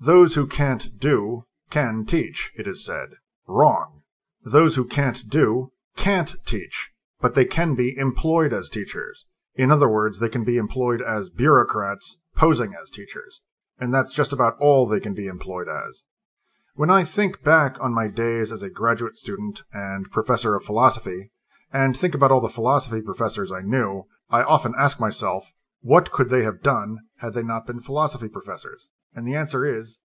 Those who can't do can teach, it is said. Wrong. Those who can't do can't teach, but they can be employed as teachers. In other words, they can be employed as bureaucrats posing as teachers. And that's just about all they can be employed as. When I think back on my days as a graduate student and professor of philosophy, and think about all the philosophy professors I knew, I often ask myself, what could they have done had they not been philosophy professors? And the answer is